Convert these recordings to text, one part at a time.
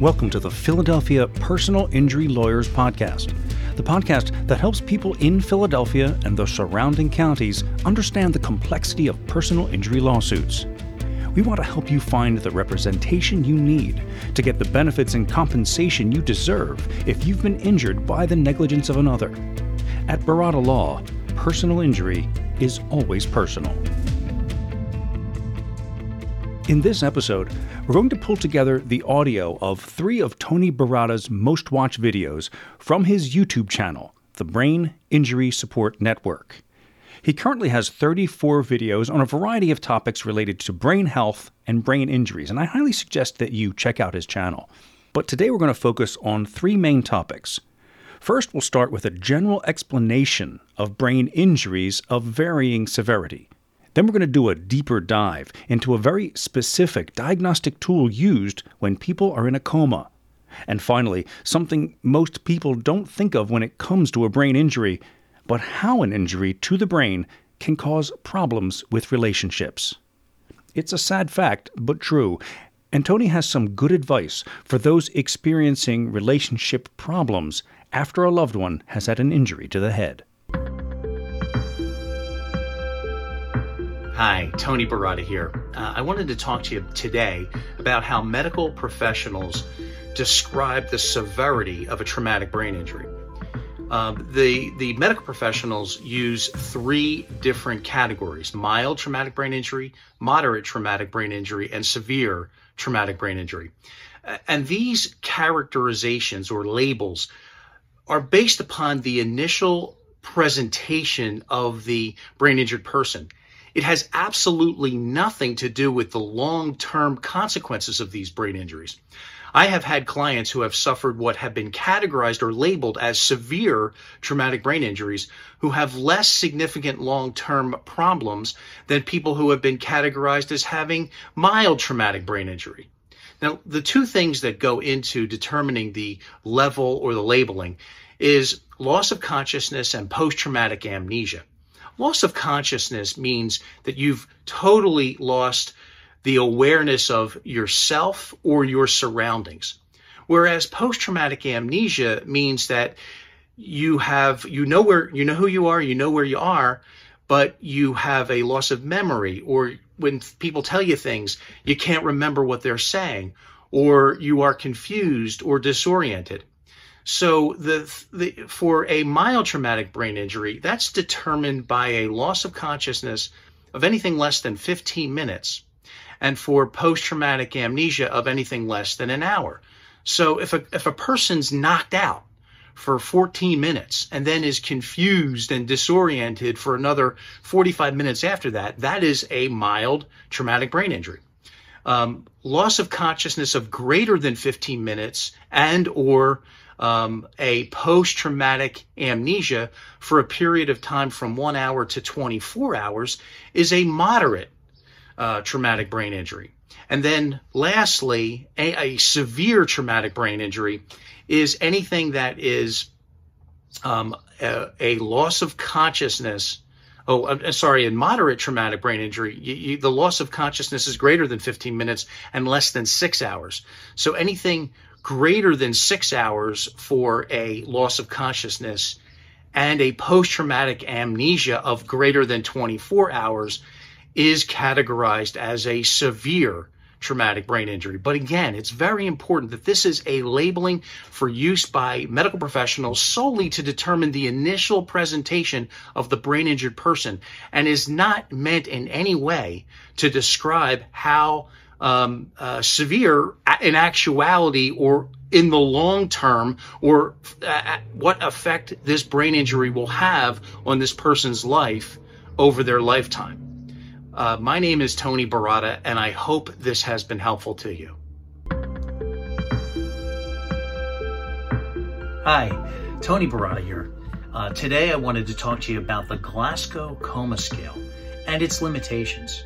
Welcome to the Philadelphia Personal Injury Lawyers Podcast, the podcast that helps people in Philadelphia and the surrounding counties understand the complexity of personal injury lawsuits. We want to help you find the representation you need to get the benefits and compensation you deserve if you've been injured by the negligence of another. At Baratta Law, personal injury is always personal. In this episode, we're going to pull together the audio of three of Tony Baratta's most watched videos from his YouTube channel, the Brain Injury Support Network. He currently has 34 videos on a variety of topics related to brain health and brain injuries, and I highly suggest that you check out his channel. But today we're going to focus on three main topics. First, we'll start with a general explanation of brain injuries of varying severity. Then we're going to do a deeper dive into a very specific diagnostic tool used when people are in a coma. And finally, something most people don't think of when it comes to a brain injury, but how an injury to the brain can cause problems with relationships. It's a sad fact, but true. And Tony has some good advice for those experiencing relationship problems after a loved one has had an injury to the head. Hi, Tony Baratta here. Uh, I wanted to talk to you today about how medical professionals describe the severity of a traumatic brain injury. Um, the, the medical professionals use three different categories mild traumatic brain injury, moderate traumatic brain injury, and severe traumatic brain injury. And these characterizations or labels are based upon the initial presentation of the brain injured person it has absolutely nothing to do with the long term consequences of these brain injuries. I have had clients who have suffered what have been categorized or labeled as severe traumatic brain injuries who have less significant long term problems than people who have been categorized as having mild traumatic brain injury. Now, the two things that go into determining the level or the labeling is loss of consciousness and post traumatic amnesia. Loss of consciousness means that you've totally lost the awareness of yourself or your surroundings. Whereas post traumatic amnesia means that you have, you know where, you know who you are, you know where you are, but you have a loss of memory or when people tell you things, you can't remember what they're saying or you are confused or disoriented. So the, the for a mild traumatic brain injury, that's determined by a loss of consciousness of anything less than 15 minutes, and for post-traumatic amnesia of anything less than an hour. So if a if a person's knocked out for 14 minutes and then is confused and disoriented for another 45 minutes after that, that is a mild traumatic brain injury. Um, loss of consciousness of greater than 15 minutes and or um, a post traumatic amnesia for a period of time from one hour to 24 hours is a moderate uh, traumatic brain injury. And then lastly, a, a, severe traumatic brain injury is anything that is um, a, a, loss of consciousness. Oh, I'm sorry, in moderate traumatic brain injury, you, you, the loss of consciousness is greater than 15 minutes and less than six hours. So anything greater than six hours for a loss of consciousness and a post traumatic amnesia of greater than 24 hours is categorized as a severe traumatic brain injury. But again, it's very important that this is a labeling for use by medical professionals solely to determine the initial presentation of the brain injured person and is not meant in any way to describe how um, uh, severe in actuality or in the long term or uh, what effect this brain injury will have on this person's life over their lifetime. Uh, my name is Tony Baratta, and I hope this has been helpful to you. Hi, Tony Baratta here. Uh, today I wanted to talk to you about the Glasgow Coma Scale and its limitations.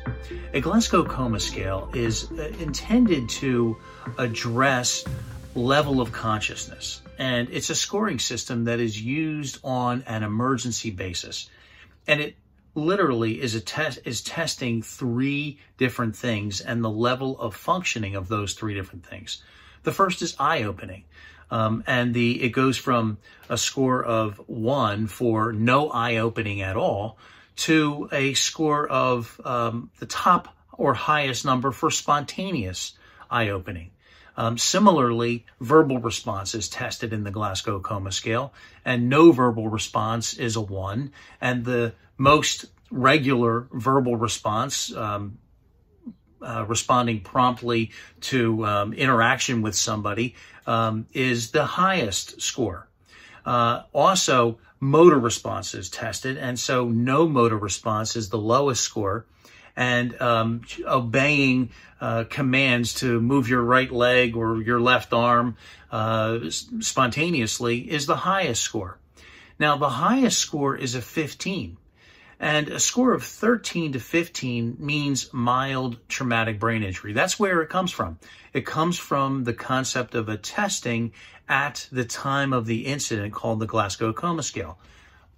A Glasgow Coma Scale is uh, intended to address level of consciousness, and it's a scoring system that is used on an emergency basis. And it literally is a test is testing three different things and the level of functioning of those three different things. The first is eye opening. Um, and the it goes from a score of one for no eye opening at all to a score of um, the top or highest number for spontaneous eye opening. Um, similarly, verbal response is tested in the Glasgow Coma Scale, and no verbal response is a one. And the most regular verbal response, um, uh, responding promptly to um, interaction with somebody, um, is the highest score. Uh, also, motor response is tested, and so no motor response is the lowest score and um, obeying uh, commands to move your right leg or your left arm uh, spontaneously is the highest score. Now, the highest score is a 15. And a score of 13 to 15 means mild traumatic brain injury. That's where it comes from. It comes from the concept of a testing at the time of the incident called the Glasgow Coma Scale.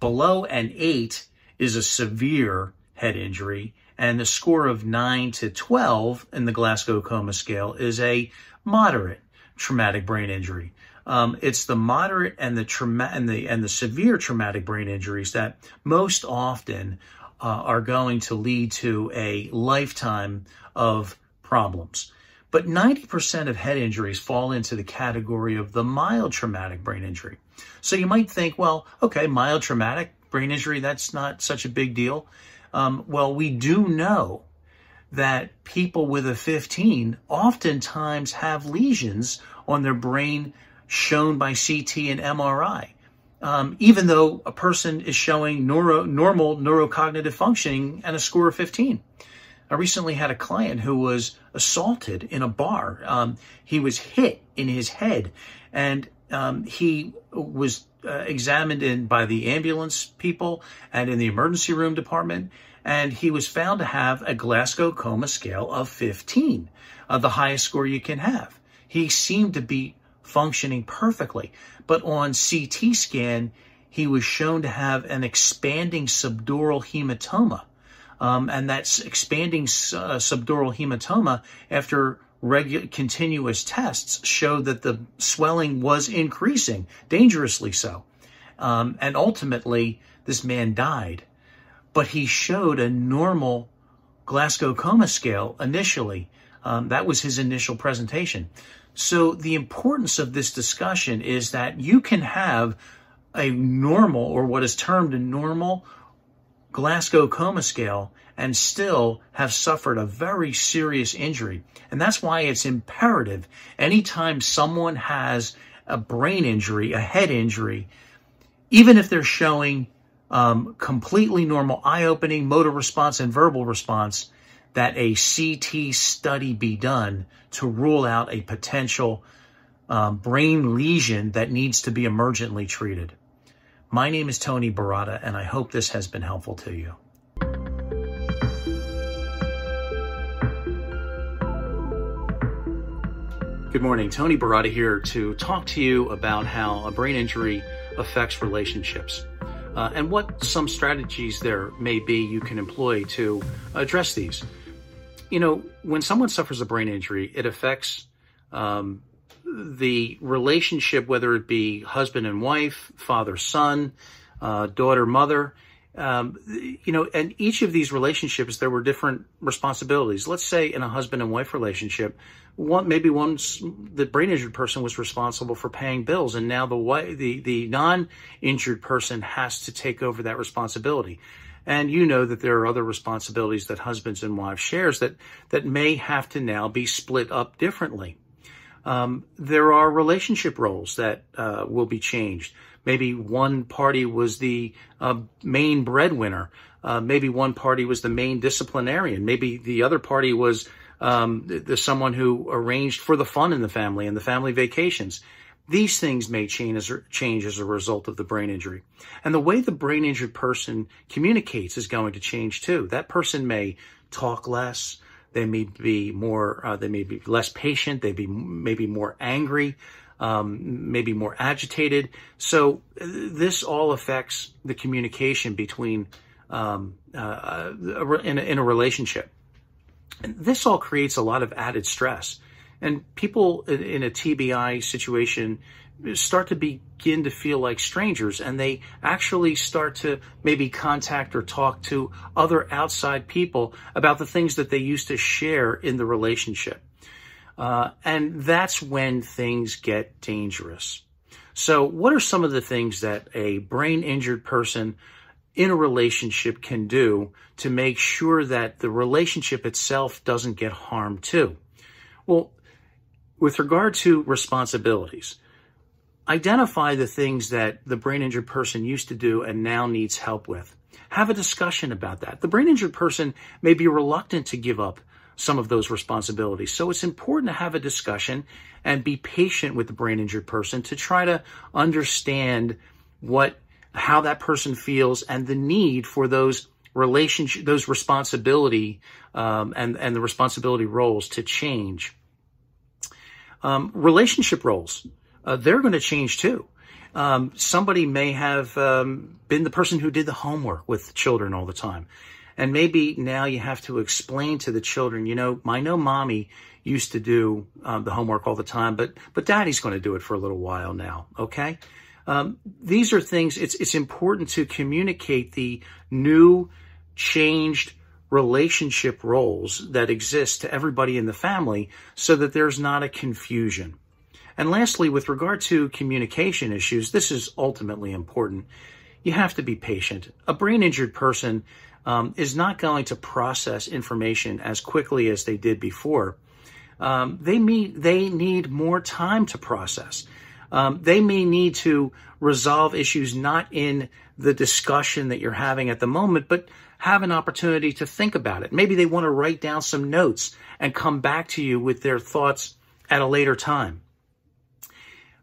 Below an 8 is a severe head injury, and the score of 9 to 12 in the Glasgow Coma Scale is a moderate traumatic brain injury. Um, it's the moderate and the trauma and the and the severe traumatic brain injuries that most often uh, are going to lead to a lifetime of problems. But 90% of head injuries fall into the category of the mild traumatic brain injury. So you might think, well, okay, mild traumatic brain injury, that's not such a big deal. Um, well, we do know that people with a 15 oftentimes have lesions on their brain shown by CT and MRI. Um, even though a person is showing neuro, normal neurocognitive functioning and a score of 15. I recently had a client who was assaulted in a bar. Um, he was hit in his head, and um, he was uh, examined in by the ambulance people and in the emergency room department, and he was found to have a Glasgow Coma scale of 15, uh, the highest score you can have. He seemed to be functioning perfectly, but on CT scan, he was shown to have an expanding subdural hematoma. Um, and that expanding uh, subdural hematoma after regular continuous tests showed that the swelling was increasing, dangerously so. Um, and ultimately, this man died. But he showed a normal Glasgow coma scale initially. Um, that was his initial presentation. So the importance of this discussion is that you can have a normal or what is termed a normal Glasgow coma scale and still have suffered a very serious injury. And that's why it's imperative anytime someone has a brain injury, a head injury, even if they're showing um, completely normal eye opening, motor response, and verbal response, that a CT study be done to rule out a potential um, brain lesion that needs to be emergently treated. My name is Tony Baratta, and I hope this has been helpful to you. Good morning. Tony Barada here to talk to you about how a brain injury affects relationships uh, and what some strategies there may be you can employ to address these. You know, when someone suffers a brain injury, it affects um, the relationship, whether it be husband and wife, father son, uh, daughter mother. Um, you know, and each of these relationships, there were different responsibilities. Let's say in a husband and wife relationship, one maybe once the brain injured person was responsible for paying bills, and now the the the non injured person has to take over that responsibility. And you know that there are other responsibilities that husbands and wives shares that that may have to now be split up differently. Um, there are relationship roles that uh, will be changed. Maybe one party was the uh, main breadwinner. Uh, maybe one party was the main disciplinarian. Maybe the other party was um, the, the, someone who arranged for the fun in the family and the family vacations. These things may change as, change as a result of the brain injury. And the way the brain injured person communicates is going to change too. That person may talk less. They may be more, uh, they may be less patient. They be maybe more angry, um, maybe more agitated. So uh, this all affects the communication between um, uh, in, a, in a relationship. And this all creates a lot of added stress. And people in a TBI situation start to begin to feel like strangers and they actually start to maybe contact or talk to other outside people about the things that they used to share in the relationship. Uh, and that's when things get dangerous. So, what are some of the things that a brain injured person in a relationship can do to make sure that the relationship itself doesn't get harmed too? Well, with regard to responsibilities, identify the things that the brain injured person used to do and now needs help with. Have a discussion about that. The brain injured person may be reluctant to give up some of those responsibilities. So it's important to have a discussion and be patient with the brain injured person to try to understand what how that person feels and the need for those relationship those responsibility um, and and the responsibility roles to change. Um, relationship roles uh, they're going to change too. Um, somebody may have um, been the person who did the homework with children all the time. And maybe now you have to explain to the children, you know, I know mommy used to do um, the homework all the time, but but daddy's going to do it for a little while now. Okay, um, these are things. It's it's important to communicate the new, changed relationship roles that exist to everybody in the family, so that there's not a confusion. And lastly, with regard to communication issues, this is ultimately important. You have to be patient. A brain injured person um, is not going to process information as quickly as they did before. Um, they, they need more time to process. Um, they may need to resolve issues not in the discussion that you're having at the moment, but have an opportunity to think about it. Maybe they want to write down some notes and come back to you with their thoughts at a later time.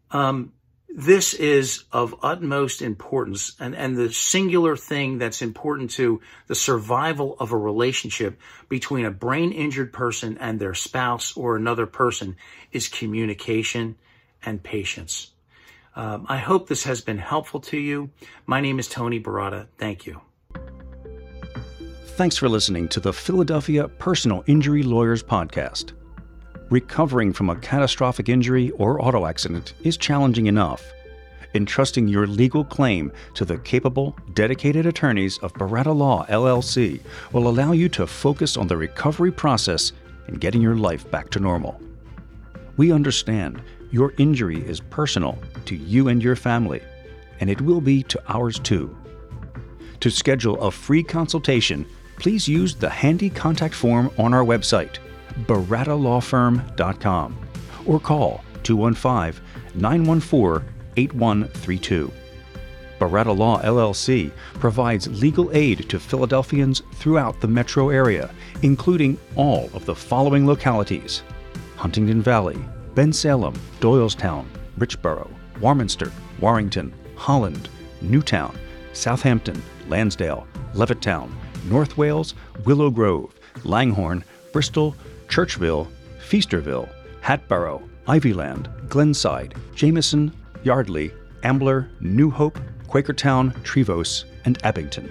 Um, this is of utmost importance and, and the singular thing that's important to the survival of a relationship between a brain injured person and their spouse or another person is communication and patience. Um, I hope this has been helpful to you. My name is Tony Baratta. Thank you. Thanks for listening to the Philadelphia Personal Injury Lawyers Podcast. Recovering from a catastrophic injury or auto accident is challenging enough. Entrusting your legal claim to the capable, dedicated attorneys of Baratta Law LLC will allow you to focus on the recovery process and getting your life back to normal. We understand your injury is personal to you and your family, and it will be to ours too. To schedule a free consultation, please use the handy contact form on our website barattalawfirm.com or call 215 914 8132. Baratta Law LLC provides legal aid to Philadelphians throughout the metro area, including all of the following localities Huntingdon Valley, Bensalem, Doylestown, Richboro, Warminster, Warrington, Holland, Newtown, Southampton, Lansdale, Levittown, North Wales, Willow Grove, Langhorne, Bristol, Churchville, Feasterville, Hatboro, Ivyland, Glenside, Jamison, Yardley, Ambler, New Hope, Quakertown, Trevose, and Abington.